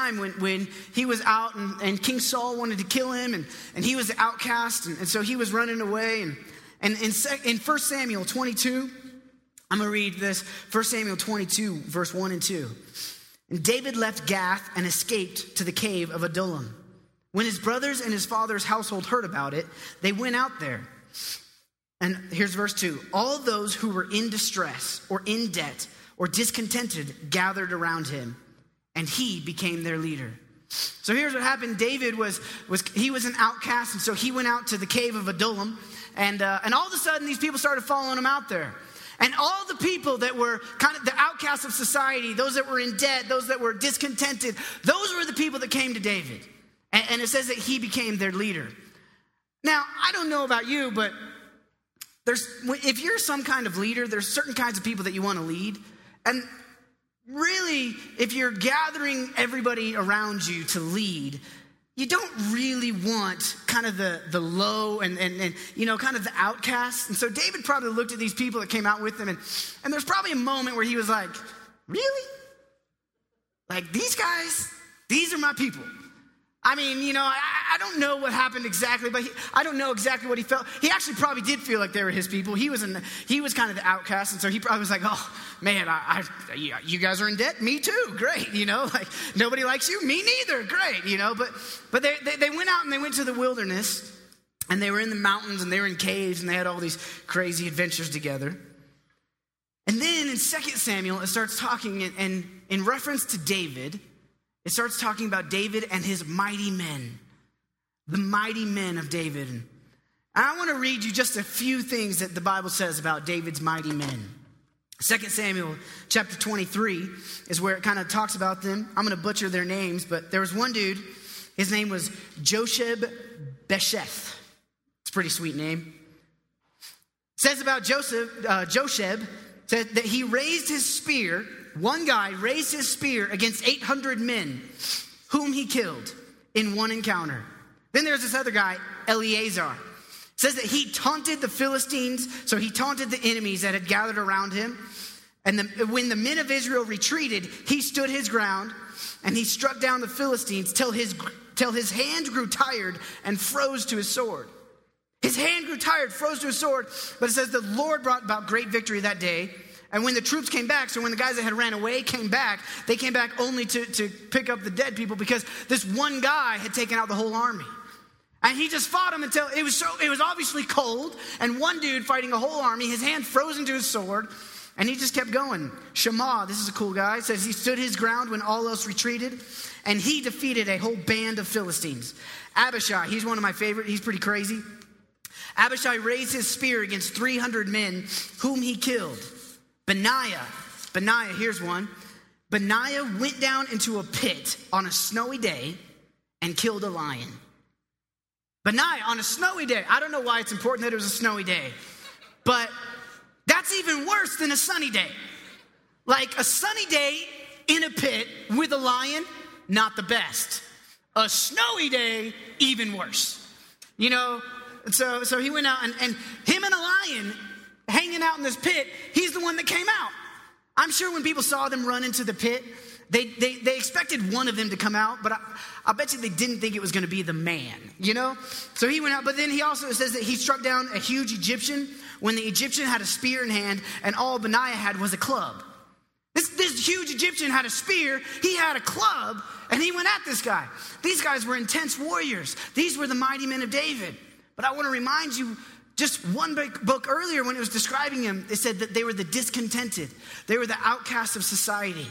when, when he was out and, and King Saul wanted to kill him and, and he was the outcast and, and so he was running away. And, and in, in 1 Samuel 22, I'm going to read this 1 Samuel 22, verse 1 and 2. And David left Gath and escaped to the cave of Adullam. When his brothers and his father's household heard about it, they went out there. And here's verse 2 All those who were in distress or in debt or discontented gathered around him, and he became their leader. So here's what happened. David was, was he was an outcast, and so he went out to the cave of Adullam, and, uh, and all of a sudden these people started following him out there. And all the people that were kind of the outcasts of society, those that were in debt, those that were discontented, those were the people that came to David. And, and it says that he became their leader. Now, I don't know about you, but there's, if you're some kind of leader, there's certain kinds of people that you want to lead. And really, if you're gathering everybody around you to lead, you don't really want kind of the, the low and, and, and, you know, kind of the outcasts. And so David probably looked at these people that came out with him, and, and there's probably a moment where he was like, Really? Like, these guys, these are my people. I mean, you know, I, I, don't know what happened exactly, but he, I don't know exactly what he felt. He actually probably did feel like they were his people. He was, in, he was kind of the outcast, and so he probably was like, "Oh man, I, I, you guys are in debt. Me too. Great. You know, like nobody likes you. Me neither. Great. You know." But but they, they, they went out and they went to the wilderness, and they were in the mountains and they were in caves and they had all these crazy adventures together. And then in Second Samuel, it starts talking, and in reference to David it starts talking about David and his mighty men, the mighty men of David. And I want to read you just a few things that the Bible says about David's mighty men. 2 Samuel chapter 23 is where it kind of talks about them. I'm going to butcher their names, but there was one dude, his name was Josheb Besheth. It's a pretty sweet name. It says about Joseph, uh, Josheb, said that he raised his spear one guy raised his spear against 800 men, whom he killed in one encounter. Then there's this other guy, Eleazar. Says that he taunted the Philistines, so he taunted the enemies that had gathered around him. And the, when the men of Israel retreated, he stood his ground and he struck down the Philistines till his, till his hand grew tired and froze to his sword. His hand grew tired, froze to his sword, but it says the Lord brought about great victory that day. And when the troops came back, so when the guys that had ran away came back, they came back only to, to pick up the dead people because this one guy had taken out the whole army. And he just fought them until it was so it was obviously cold, and one dude fighting a whole army, his hand frozen to his sword, and he just kept going. Shema, this is a cool guy, says he stood his ground when all else retreated, and he defeated a whole band of Philistines. Abishai, he's one of my favorite, he's pretty crazy. Abishai raised his spear against 300 men whom he killed. Benaiah, Benaiah, here's one. Benaiah went down into a pit on a snowy day and killed a lion. Benaiah on a snowy day. I don't know why it's important that it was a snowy day, but that's even worse than a sunny day. Like a sunny day in a pit with a lion, not the best. A snowy day, even worse. You know, so so he went out and, and him and a lion hanging out in this pit, he's the one that came out. I'm sure when people saw them run into the pit, they, they, they expected one of them to come out, but I, I bet you they didn't think it was going to be the man, you know? So he went out, but then he also says that he struck down a huge Egyptian when the Egyptian had a spear in hand and all Benaiah had was a club. This, this huge Egyptian had a spear, he had a club, and he went at this guy. These guys were intense warriors. These were the mighty men of David. But I want to remind you just one book earlier, when it was describing him, it said that they were the discontented, they were the outcasts of society.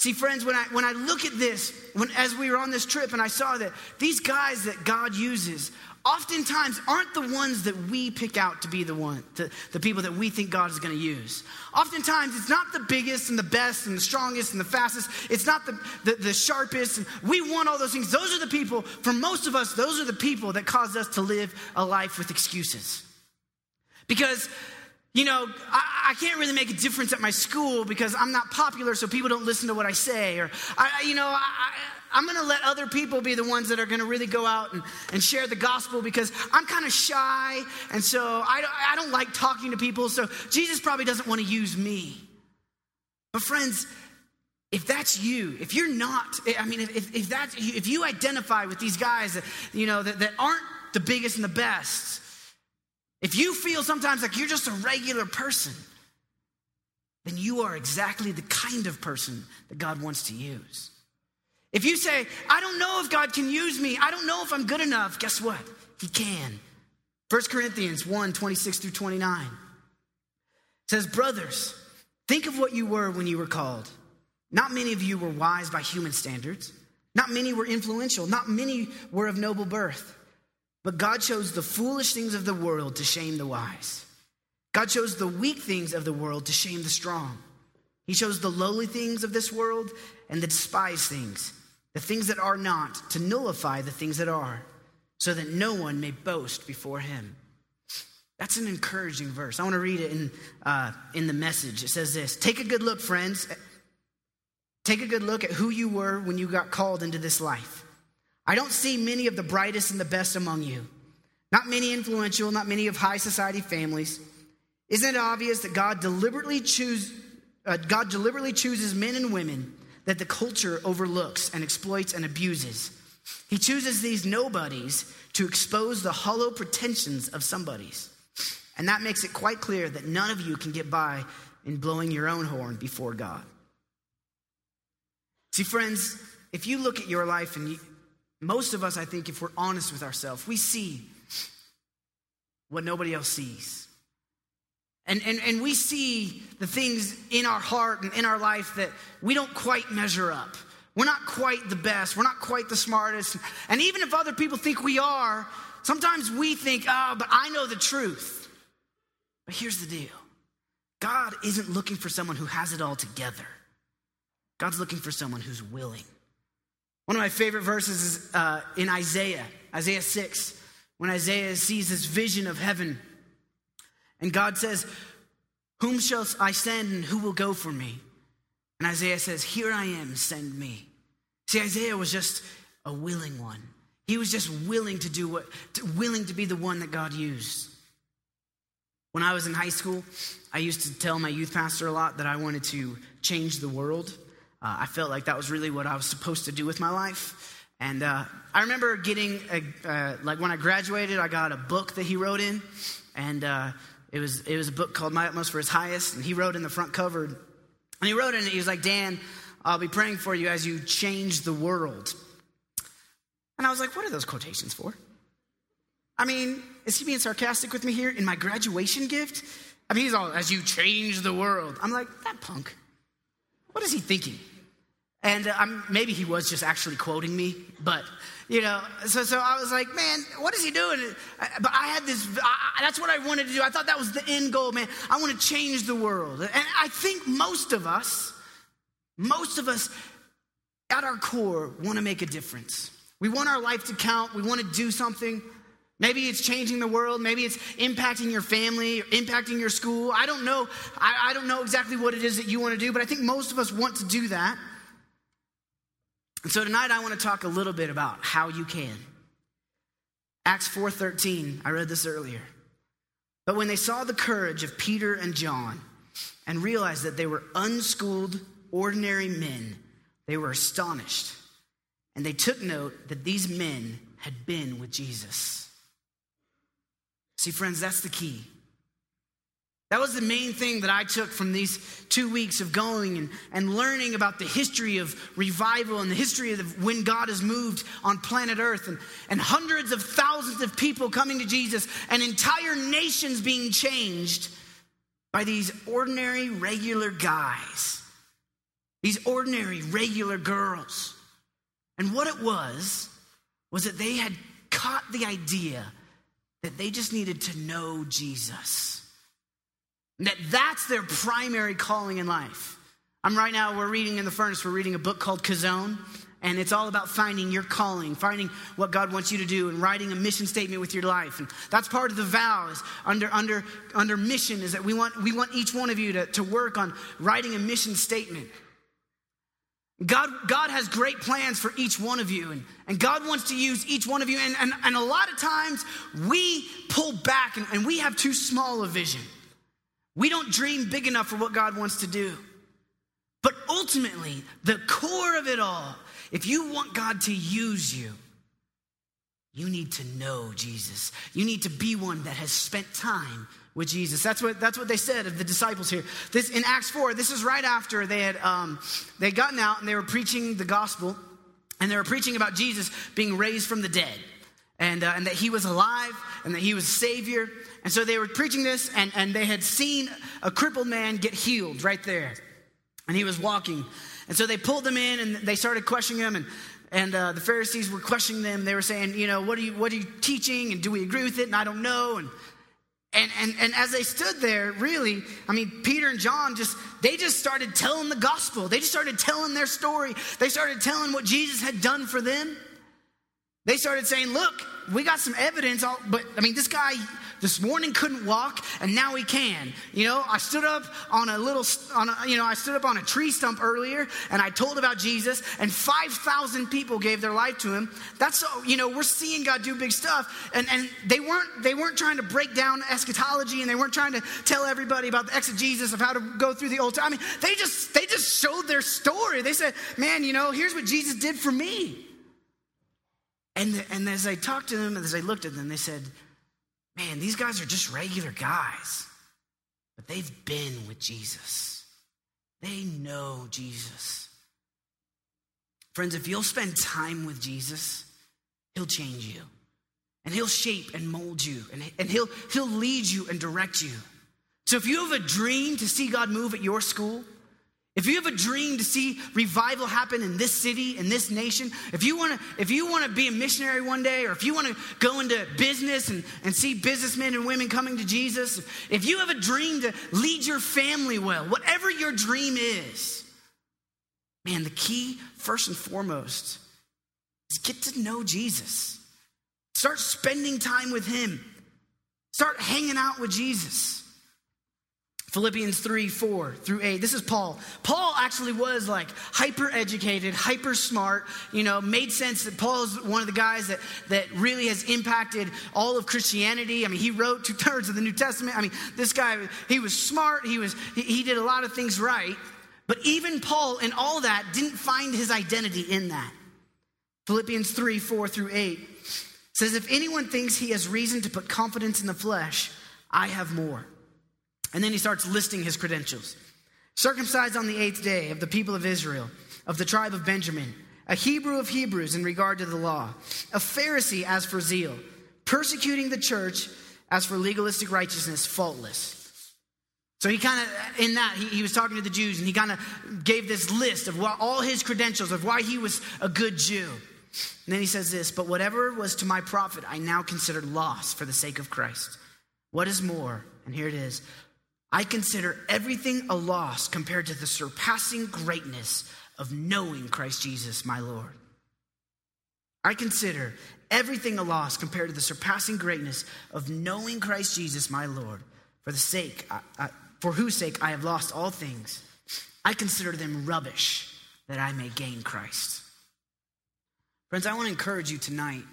See, friends, when I, when I look at this, when, as we were on this trip and I saw that these guys that God uses oftentimes aren't the ones that we pick out to be the one, the, the people that we think God is going to use. Oftentimes, it's not the biggest and the best and the strongest and the fastest. It's not the, the, the sharpest. We want all those things. Those are the people, for most of us, those are the people that cause us to live a life with excuses. Because you know, I, I, can't really make a difference at my school because I'm not popular, so people don't listen to what I say. Or, I, you know, I, I'm going to let other people be the ones that are going to really go out and, and share the gospel because I'm kind of shy. And so I, I don't like talking to people. So Jesus probably doesn't want to use me. But, friends, if that's you, if you're not, I mean, if, if, that's, if you identify with these guys that, you know, that, that aren't the biggest and the best, if you feel sometimes like you're just a regular person, then you are exactly the kind of person that God wants to use. If you say, I don't know if God can use me, I don't know if I'm good enough, guess what? He can. 1 Corinthians 1 26 through 29 says, Brothers, think of what you were when you were called. Not many of you were wise by human standards. Not many were influential. Not many were of noble birth. But God chose the foolish things of the world to shame the wise. God chose the weak things of the world to shame the strong. He chose the lowly things of this world and the despised things, the things that are not, to nullify the things that are, so that no one may boast before him. That's an encouraging verse. I want to read it in, uh, in the message. It says this Take a good look, friends. Take a good look at who you were when you got called into this life. I don't see many of the brightest and the best among you. Not many influential, not many of high society families. Isn't it obvious that God deliberately choose, uh, God deliberately chooses men and women that the culture overlooks and exploits and abuses? He chooses these nobodies to expose the hollow pretensions of somebodies. And that makes it quite clear that none of you can get by in blowing your own horn before God. See, friends, if you look at your life, and you, most of us, I think, if we're honest with ourselves, we see what nobody else sees. And, and, and we see the things in our heart and in our life that we don't quite measure up. We're not quite the best. We're not quite the smartest. And even if other people think we are, sometimes we think, oh, but I know the truth. But here's the deal God isn't looking for someone who has it all together, God's looking for someone who's willing. One of my favorite verses is uh, in Isaiah, Isaiah 6, when Isaiah sees this vision of heaven. And God says, Whom shall I send and who will go for me? And Isaiah says, Here I am, send me. See, Isaiah was just a willing one. He was just willing to do what, willing to be the one that God used. When I was in high school, I used to tell my youth pastor a lot that I wanted to change the world. Uh, I felt like that was really what I was supposed to do with my life. And uh, I remember getting, a, uh, like when I graduated, I got a book that he wrote in. And uh, it, was, it was a book called My Utmost for His Highest. And he wrote in the front cover, and he wrote in it, he was like, Dan, I'll be praying for you as you change the world. And I was like, what are those quotations for? I mean, is he being sarcastic with me here in my graduation gift? I mean, he's all, as you change the world. I'm like, that punk. What is he thinking? And uh, maybe he was just actually quoting me, but you know, so so I was like, man, what is he doing? But I had this. I, that's what I wanted to do. I thought that was the end goal, man. I want to change the world, and I think most of us, most of us, at our core, want to make a difference. We want our life to count. We want to do something. Maybe it's changing the world. Maybe it's impacting your family, impacting your school. I don't know. I, I don't know exactly what it is that you want to do, but I think most of us want to do that. And so tonight I want to talk a little bit about how you can. Acts 4:13, I read this earlier. But when they saw the courage of Peter and John and realized that they were unschooled, ordinary men, they were astonished. And they took note that these men had been with Jesus. See, friends, that's the key. That was the main thing that I took from these two weeks of going and, and learning about the history of revival and the history of when God has moved on planet Earth and, and hundreds of thousands of people coming to Jesus and entire nations being changed by these ordinary, regular guys, these ordinary, regular girls. And what it was, was that they had caught the idea that they just needed to know Jesus. That that's their primary calling in life. I'm right now, we're reading in the furnace, we're reading a book called Chazown, and it's all about finding your calling, finding what God wants you to do, and writing a mission statement with your life. And that's part of the vow is under, under, under mission is that we want, we want each one of you to, to work on writing a mission statement. God, God has great plans for each one of you, and, and God wants to use each one of you. And, and, and a lot of times we pull back and, and we have too small a vision. We don't dream big enough for what God wants to do. But ultimately, the core of it all, if you want God to use you, you need to know Jesus. You need to be one that has spent time with Jesus. That's what, that's what they said of the disciples here. This, in Acts 4, this is right after they had, um, they gotten out and they were preaching the gospel and they were preaching about Jesus being raised from the dead and, uh, and that he was alive and that he was Savior. And so they were preaching this and, and they had seen a crippled man get healed right there. And he was walking. And so they pulled him in and they started questioning him. And, and uh, the Pharisees were questioning them. They were saying, you know, what are you, what are you teaching? And do we agree with it? And I don't know. And, and, and, and as they stood there, really, I mean, Peter and John just, they just started telling the gospel. They just started telling their story. They started telling what Jesus had done for them. They started saying, look, we got some evidence, but I mean, this guy this morning couldn't walk and now he can. You know, I stood up on a little, on a, you know, I stood up on a tree stump earlier and I told about Jesus and 5,000 people gave their life to him. That's so, you know, we're seeing God do big stuff. And, and they weren't, they weren't trying to break down eschatology and they weren't trying to tell everybody about the exegesis of how to go through the Old Testament. I mean, they just, they just showed their story. They said, man, you know, here's what Jesus did for me. And, and as I talked to them, and as I looked at them, they said, Man, these guys are just regular guys, but they've been with Jesus. They know Jesus. Friends, if you'll spend time with Jesus, he'll change you. And he'll shape and mold you. And, and he'll, he'll lead you and direct you. So if you have a dream to see God move at your school, if you have a dream to see revival happen in this city, in this nation, if you want to, if you want to be a missionary one day, or if you want to go into business and, and see businessmen and women coming to Jesus, if you have a dream to lead your family well, whatever your dream is, man, the key, first and foremost, is get to know Jesus. Start spending time with him. Start hanging out with Jesus. Philippians 3, 4 through 8. This is Paul. Paul actually was like hyper educated, hyper smart, you know, made sense that Paul is one of the guys that, that really has impacted all of Christianity. I mean, he wrote two thirds of the New Testament. I mean, this guy, he was smart, he was he, he did a lot of things right. But even Paul and all that didn't find his identity in that. Philippians 3, 4 through 8 says, If anyone thinks he has reason to put confidence in the flesh, I have more. And then he starts listing his credentials circumcised on the eighth day of the people of Israel, of the tribe of Benjamin, a Hebrew of Hebrews in regard to the law, a Pharisee as for zeal, persecuting the church as for legalistic righteousness, faultless. So he kind of, in that, he, he, was talking to the Jews and he kind of gave this list of what, all his credentials of why he was a good Jew. And then he says this, but whatever was to my profit, I now consider loss for the sake of Christ. What is more, and here it is, I consider everything a loss compared to the surpassing greatness of knowing Christ Jesus, my Lord. I consider everything a loss compared to the surpassing greatness of knowing Christ Jesus, my Lord, for the sake, I, I, for whose sake I have lost all things. I consider them rubbish that I may gain Christ. Friends, I want to encourage you tonight.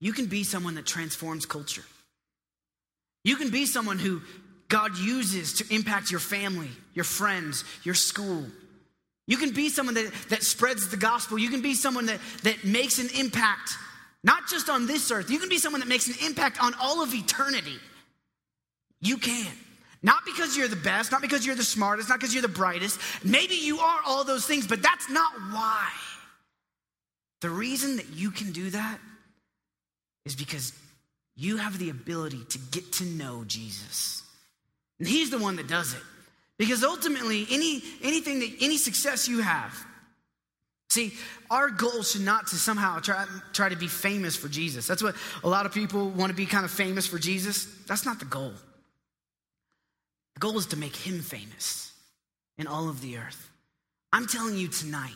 You can be someone that transforms culture. You can be someone who God uses to impact your family, your friends, your school. You can be someone that, that spreads the gospel. You can be someone that, that makes an impact, not just on this earth. You can be someone that makes an impact on all of eternity. You can. Not because you're the best, not because you're the smartest, not because you're the brightest. Maybe you are all those things, but that's not why. The reason that you can do that is because you have the ability to get to know Jesus. And he's the one that does it. Because ultimately, any, anything that, any success you have, see, our goal should not to somehow try, try to be famous for Jesus. That's what a lot of people want to be kind of famous for Jesus. That's not the goal. The goal is to make him famous in all of the earth. I'm telling you tonight,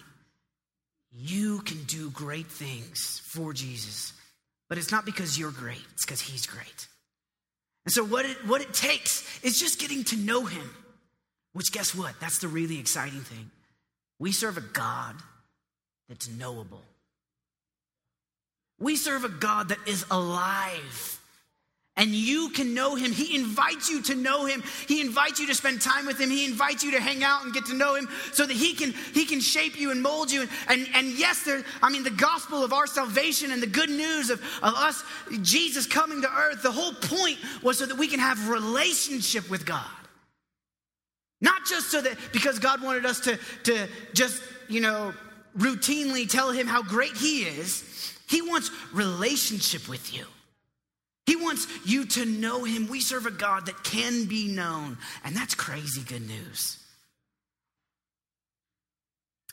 you can do great things for Jesus, but it's not because you're great, it's because he's great. And so, what it, what it takes is just getting to know Him, which, guess what? That's the really exciting thing. We serve a God that's knowable. We serve a God that is alive and you can know him. He invites you to know him. He invites you to spend time with him. He invites you to hang out and get to know him so that he can he can shape you and mold you. And and yes, there, I mean the gospel of our salvation and the good news of, of us, Jesus coming to earth, the whole point was so that we can have relationship with God. Not just so that because God wanted us to, to just, you know, routinely tell him how great he is. He wants relationship with you. He wants you to know him. We serve a God that can be known, and that's crazy good news.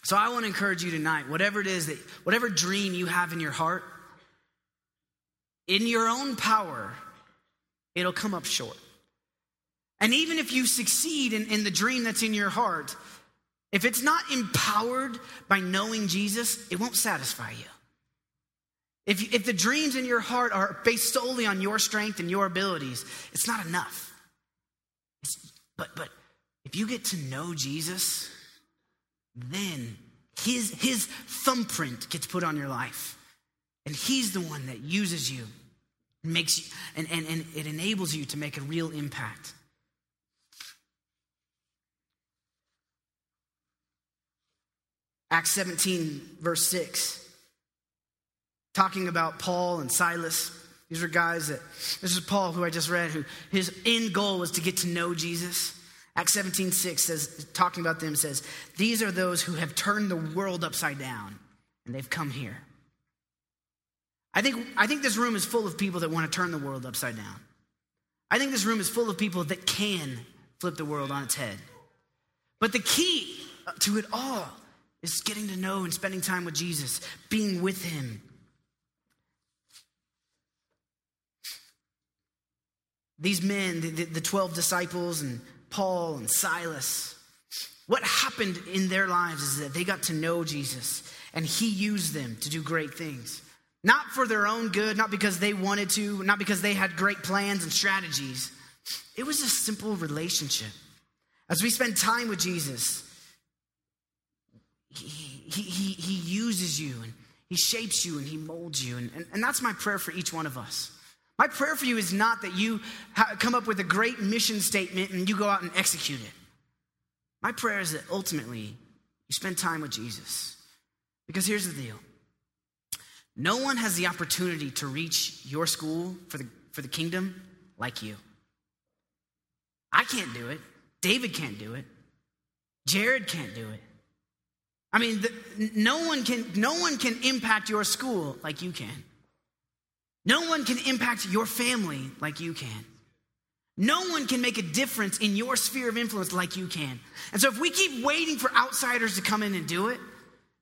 So I want to encourage you tonight, whatever it is that whatever dream you have in your heart, in your own power, it'll come up short. And even if you succeed in, in the dream that's in your heart, if it's not empowered by knowing Jesus, it won't satisfy you. If, if the dreams in your heart are based solely on your strength and your abilities, it's not enough. It's, but, but if you get to know Jesus, then his, his thumbprint gets put on your life. And he's the one that uses you, makes you, and, and, and it enables you to make a real impact. Acts 17, verse 6 talking about Paul and Silas. These are guys that, this is Paul who I just read, who his end goal was to get to know Jesus. Acts 17, 6 says, talking about them, says, These are those who have turned the world upside down, and they've come here. I think, I think this room is full of people that want to turn the world upside down. I think this room is full of people that can flip the world on its head. But the key to it all is getting to know and spending time with Jesus, being with him, These men, the, the 12 disciples and Paul and Silas, what happened in their lives is that they got to know Jesus and he used them to do great things. Not for their own good, not because they wanted to, not because they had great plans and strategies. It was a simple relationship. As we spend time with Jesus, he, he, he, he uses you and he shapes you and he molds you. And, and, and that's my prayer for each one of us. My prayer for you is not that you come up with a great mission statement and you go out and execute it. My prayer is that ultimately you spend time with Jesus. Because here's the deal no one has the opportunity to reach your school for the, for the kingdom like you. I can't do it. David can't do it. Jared can't do it. I mean, the, no, one can, no one can impact your school like you can. No one can impact your family like you can. No one can make a difference in your sphere of influence like you can. And so if we keep waiting for outsiders to come in and do it,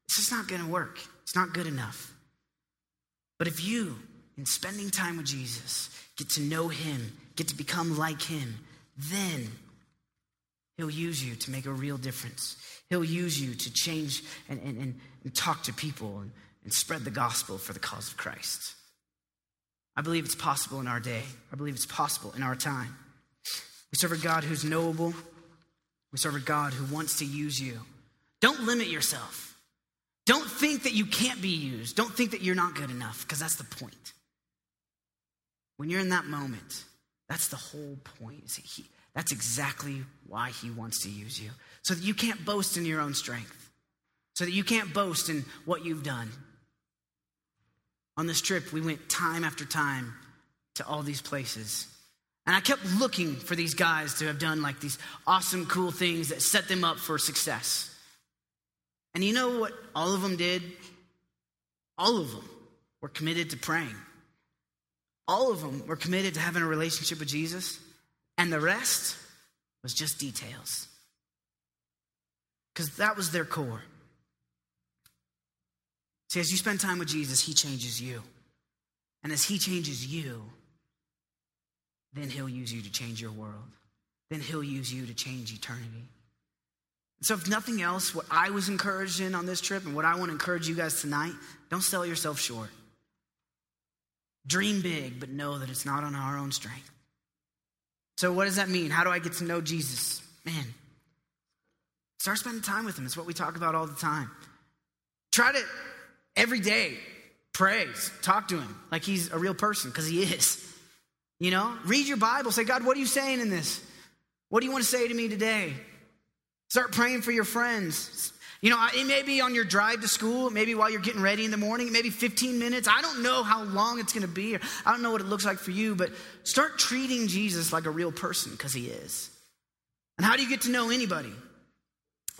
it's just not going to work. It's not good enough. But if you, in spending time with Jesus, get to know him, get to become like him, then he'll use you to make a real difference. He'll use you to change and, and, and, talk to people and, and spread the gospel for the cause of Christ. I believe it's possible in our day. I believe it's possible in our time. We serve a God who's knowable. We serve a God who wants to use you. Don't limit yourself. Don't think that you can't be used. Don't think that you're not good enough, because that's the point. When you're in that moment, that's the whole point. He, that's exactly why he wants to use you. So that you can't boast in your own strength, so that you can't boast in what you've done, on this trip, we went time after time to all these places. And I kept looking for these guys to have done like these awesome, cool things that set them up for success. And you know what all of them did? All of them were committed to praying. All of them were committed to having a relationship with Jesus. And the rest was just details. Because that was their core. See, as you spend time with Jesus, he changes you. And as he changes you, then he'll use you to change your world. Then he'll use you to change eternity. So, if nothing else, what I was encouraged in on this trip and what I want to encourage you guys tonight, don't sell yourself short. Dream big, but know that it's not on our own strength. So, what does that mean? How do I get to know Jesus? Man, start spending time with him. It's what we talk about all the time. Try to every day, prays, talk to him like he's a real person, because he is. You know, read your Bible. Say, God, what are you saying in this? What do you want to say to me today? Start praying for your friends. You know, it may be on your drive to school, maybe while you're getting ready in the morning, maybe 15 minutes. I don't know how long it's going to be, I don't know what it looks like for you, but start treating Jesus like a real person because he is. And how do you get to know anybody?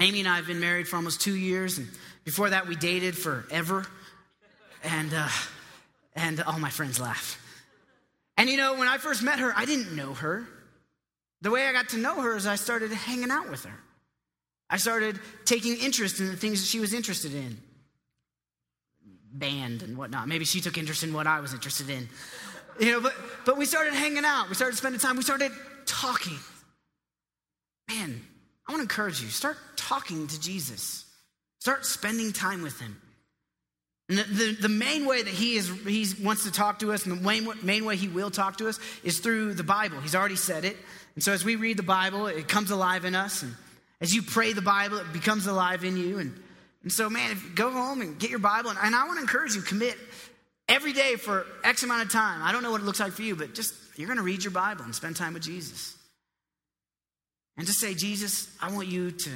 Amy and I have been married for almost two years, and before that, we dated forever. And, uh, and all my friends laugh. And you know, when I first met her, I didn't know her. The way I got to know her is I started hanging out with her. I started taking interest in the things that she was interested in band and whatnot. Maybe she took interest in what I was interested in. You know, but, but we started hanging out. We started spending time. We started talking. Man, I want to encourage you start talking to Jesus, start spending time with him. And the, the, the, main way that he, is, he wants to talk to us, and the main, main way he will talk to us, is through the Bible. He's already said it. And so as we read the Bible, it comes alive in us. And as you pray the Bible, it becomes alive in you. And, and so, man, if you go home and get your Bible, and, and I want to encourage you, commit every day for X amount of time. I don't know what it looks like for you, but just you're going to read your Bible and spend time with Jesus. And just say, Jesus, I want you to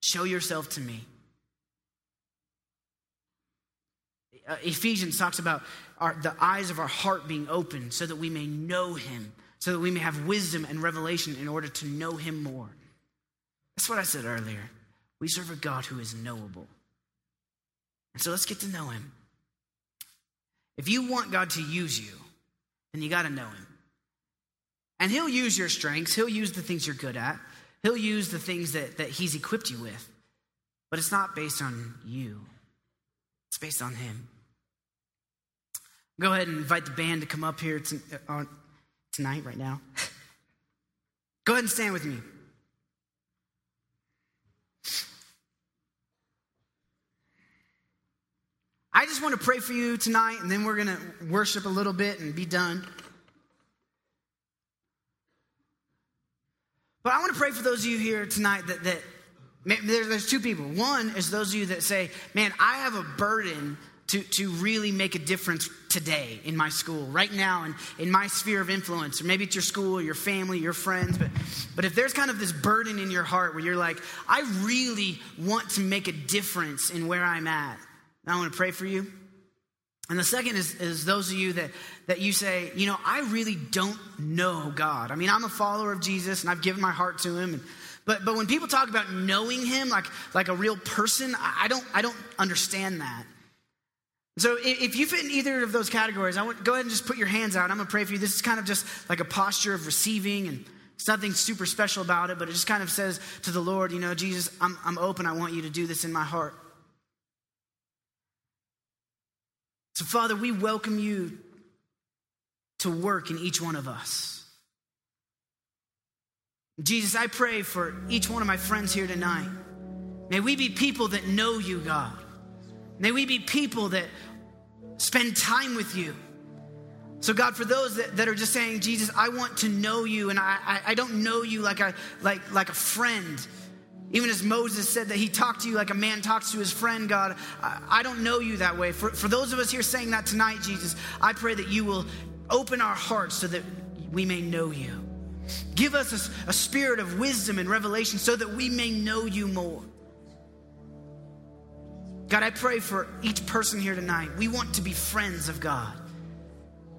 show yourself to me. Uh, Ephesians talks about our, the eyes of our heart being open so that we may know him, so that we may have wisdom and revelation in order to know him more. That's what I said earlier. We serve a God who is knowable. And so let's get to know him. If you want God to use you, then you got to know him. And he'll use your strengths, he'll use the things you're good at, he'll use the things that, that he's equipped you with. But it's not based on you, it's based on him. Go ahead and invite the band to come up here to, uh, tonight, right now. Go ahead and stand with me. I just want to pray for you tonight, and then we're going to worship a little bit and be done. But I want to pray for those of you here tonight that, that there's two people. One is those of you that say, Man, I have a burden to, to really make a difference today in my school, right now, and in my sphere of influence. Or maybe it's your school, your family, your friends. But, but if there's kind of this burden in your heart where you're like, I really want to make a difference in where I'm at, I want to pray for you. And the second is, is those of you that, that you say, you know, I really don't know God. I mean, I'm a follower of Jesus and I've given my heart to him. And, but, but when people talk about knowing him like, like a real person, I don't, I don't understand that. So if you fit in either of those categories, I want go ahead and just put your hands out. I'm gonna pray for you. This is kind of just like a posture of receiving, and it's nothing super special about it, but it just kind of says to the Lord, you know, Jesus, I'm, I'm open. I want you to do this in my heart. So, Father, we welcome you to work in each one of us. Jesus, I pray for each one of my friends here tonight. May we be people that know you, God. May we be people that spend time with you. So, God, for those that, that are just saying, Jesus, I want to know you, and I, I, I don't know you like a, like, like a friend. Even as Moses said that he talked to you like a man talks to his friend, God, I don't know you that way. For, for those of us here saying that tonight, Jesus, I pray that you will open our hearts so that we may know you. Give us a, a spirit of wisdom and revelation so that we may know you more. God, I pray for each person here tonight. We want to be friends of God.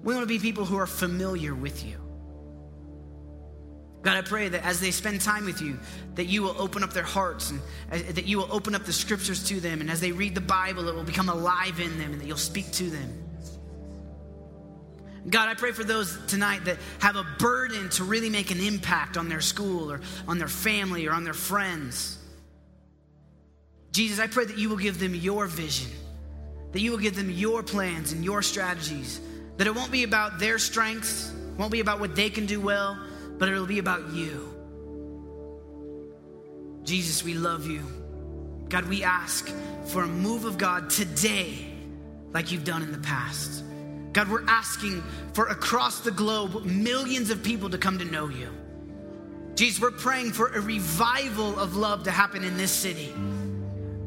We want to be people who are familiar with you. God, I pray that as they spend time with you, that you will open up their hearts and uh, that you will open up the scriptures to them. And as they read the Bible, it will become alive in them and that you'll speak to them. God, I pray for those tonight that have a burden to really make an impact on their school or on their family or on their friends. Jesus, I pray that you will give them your vision, that you will give them your plans and your strategies, that it won't be about their strengths, won't be about what they can do well, but it'll be about you. Jesus, we love you. God, we ask for a move of God today, like you've done in the past. God, we're asking for across the globe millions of people to come to know you. Jesus, we're praying for a revival of love to happen in this city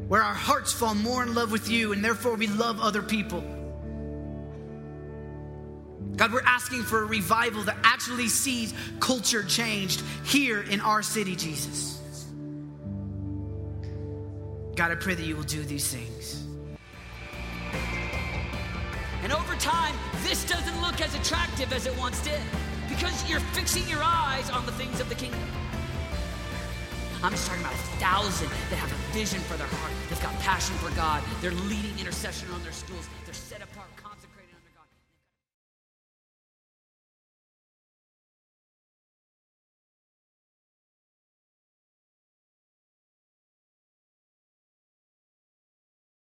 where our hearts fall more in love with you and therefore we love other people. God, we're asking for a revival that actually sees culture changed here in our city, Jesus. God, I pray that you will do these things. And over time, this doesn't look as attractive as it once did because you're fixing your eyes on the things of the kingdom. I'm just talking about a thousand that have a vision for their heart. They've got passion for God. They're leading intercession on their schools. They're.